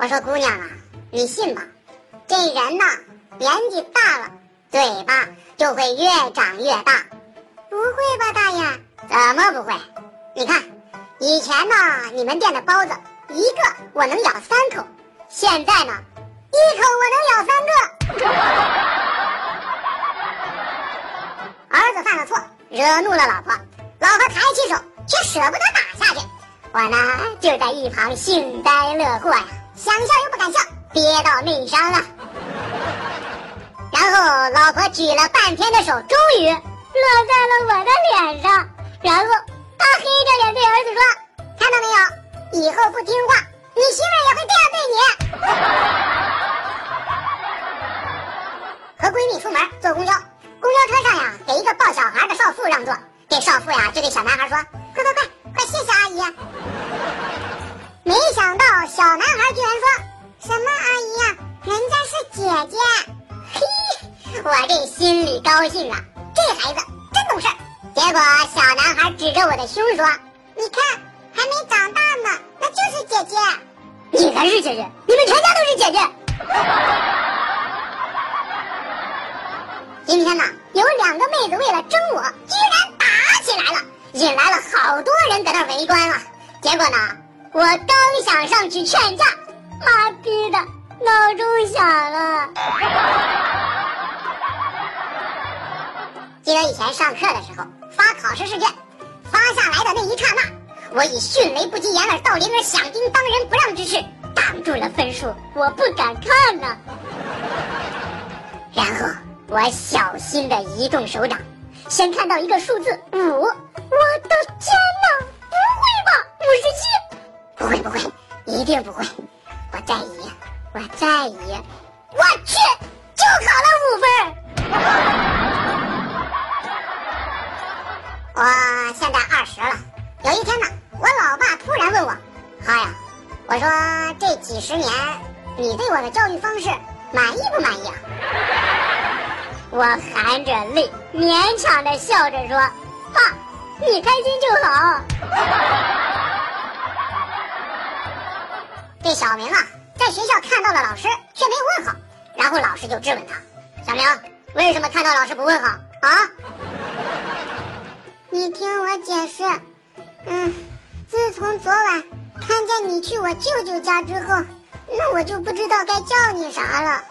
我说姑娘啊，你信吗？这人呐，年纪大了，嘴巴就会越长越大。不会吧，大爷？怎么不会？你看，以前呢，你们店的包子一个我能咬三口，现在呢，一口我能咬三个。儿子犯了错，惹怒了老婆，老婆抬起手，却舍不得打下去。我呢，就在一旁幸灾乐祸呀，想笑又不敢笑，憋到内伤了。然后老婆举了半天的手，终于落在了我的脸上。然后他黑着脸对儿子说：“看到没有？以后不听话，你媳妇也会这样对你。”和闺蜜出门坐公交，公交车上呀，给一个抱小孩的少妇让座。这少妇呀，就对小男孩说：“快快快，快谢谢阿姨。”没想小男孩居然说：“什么阿姨呀？人家是姐姐。”嘿，我这心里高兴啊，这孩子真懂事。结果小男孩指着我的胸说：“你看，还没长大呢，那就是姐姐。”你才是姐姐，你们全家都是姐姐。今天呢，有两个妹子为了争我，居然打起来了，引来了好多人搁那围观啊。结果呢，我刚想上去劝架，妈逼的，闹钟响了。记得以前上课的时候发考试试卷，发下来的那一刹那，我以迅雷不及掩耳盗铃而响叮当人不让之势挡住了分数，我不敢看呢。然后。我小心的移动手掌，先看到一个数字五，我的天定不会！我再移，我再移，我去，就考了五分。我现在二十了，有一天呢，我老爸突然问我：“哈呀，我说这几十年，你对我的教育方式满意不满意啊？”我含着泪，勉强的笑着说：“爸，你开心就好。”这小明啊，在学校看到了老师，却没问好，然后老师就质问他：“小明，为什么看到老师不问好啊？”你听我解释，嗯，自从昨晚看见你去我舅舅家之后，那我就不知道该叫你啥了。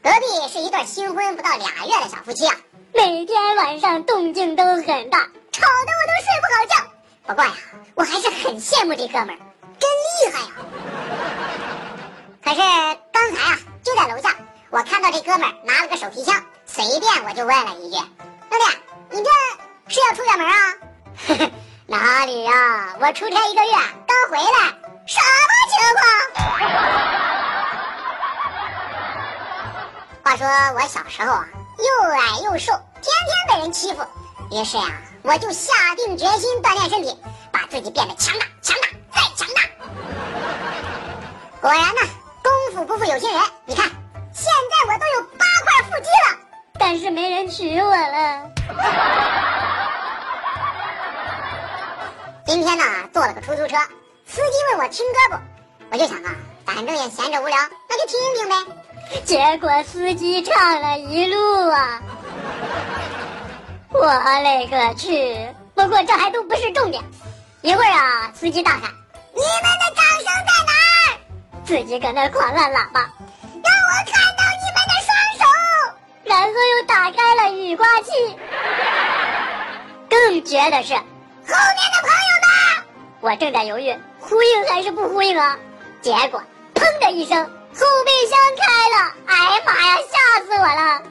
隔壁是一对新婚不到俩月的小夫妻啊，每天晚上动静都很大，吵得我都睡不好觉。不过呀，我还是很羡慕这哥们儿，真厉害呀！可是刚才啊，就在楼下，我看到这哥们儿拿了个手提箱，随便我就问了一句：“兄弟，你这是要出远门啊？”哪里呀，我出差一个月，刚回来，什么情况？话说我小时候啊，又矮又瘦，天天被人欺负。于是呀，我就下定决心锻炼身体，把自己变得强大、强大再强大。果然呢，功夫不负有心人。你看，现在我都有八块腹肌了，但是没人娶我了。今天呢，坐了个出租车，司机问我听歌不，我就想啊，反正也闲着无聊，那就听听呗。结果司机唱了一路啊，我勒个去！不过这还都不是重点。一会儿？啊，司机大喊：“你们的掌声在哪儿？”自己搁那狂按喇叭，让我看到你们的双手。然后又打开了雨刮器。更绝的是，后面的朋友们，我正在犹豫呼应还是不呼应啊，结果砰的一声。后备箱开了，哎呀妈呀，吓死我了！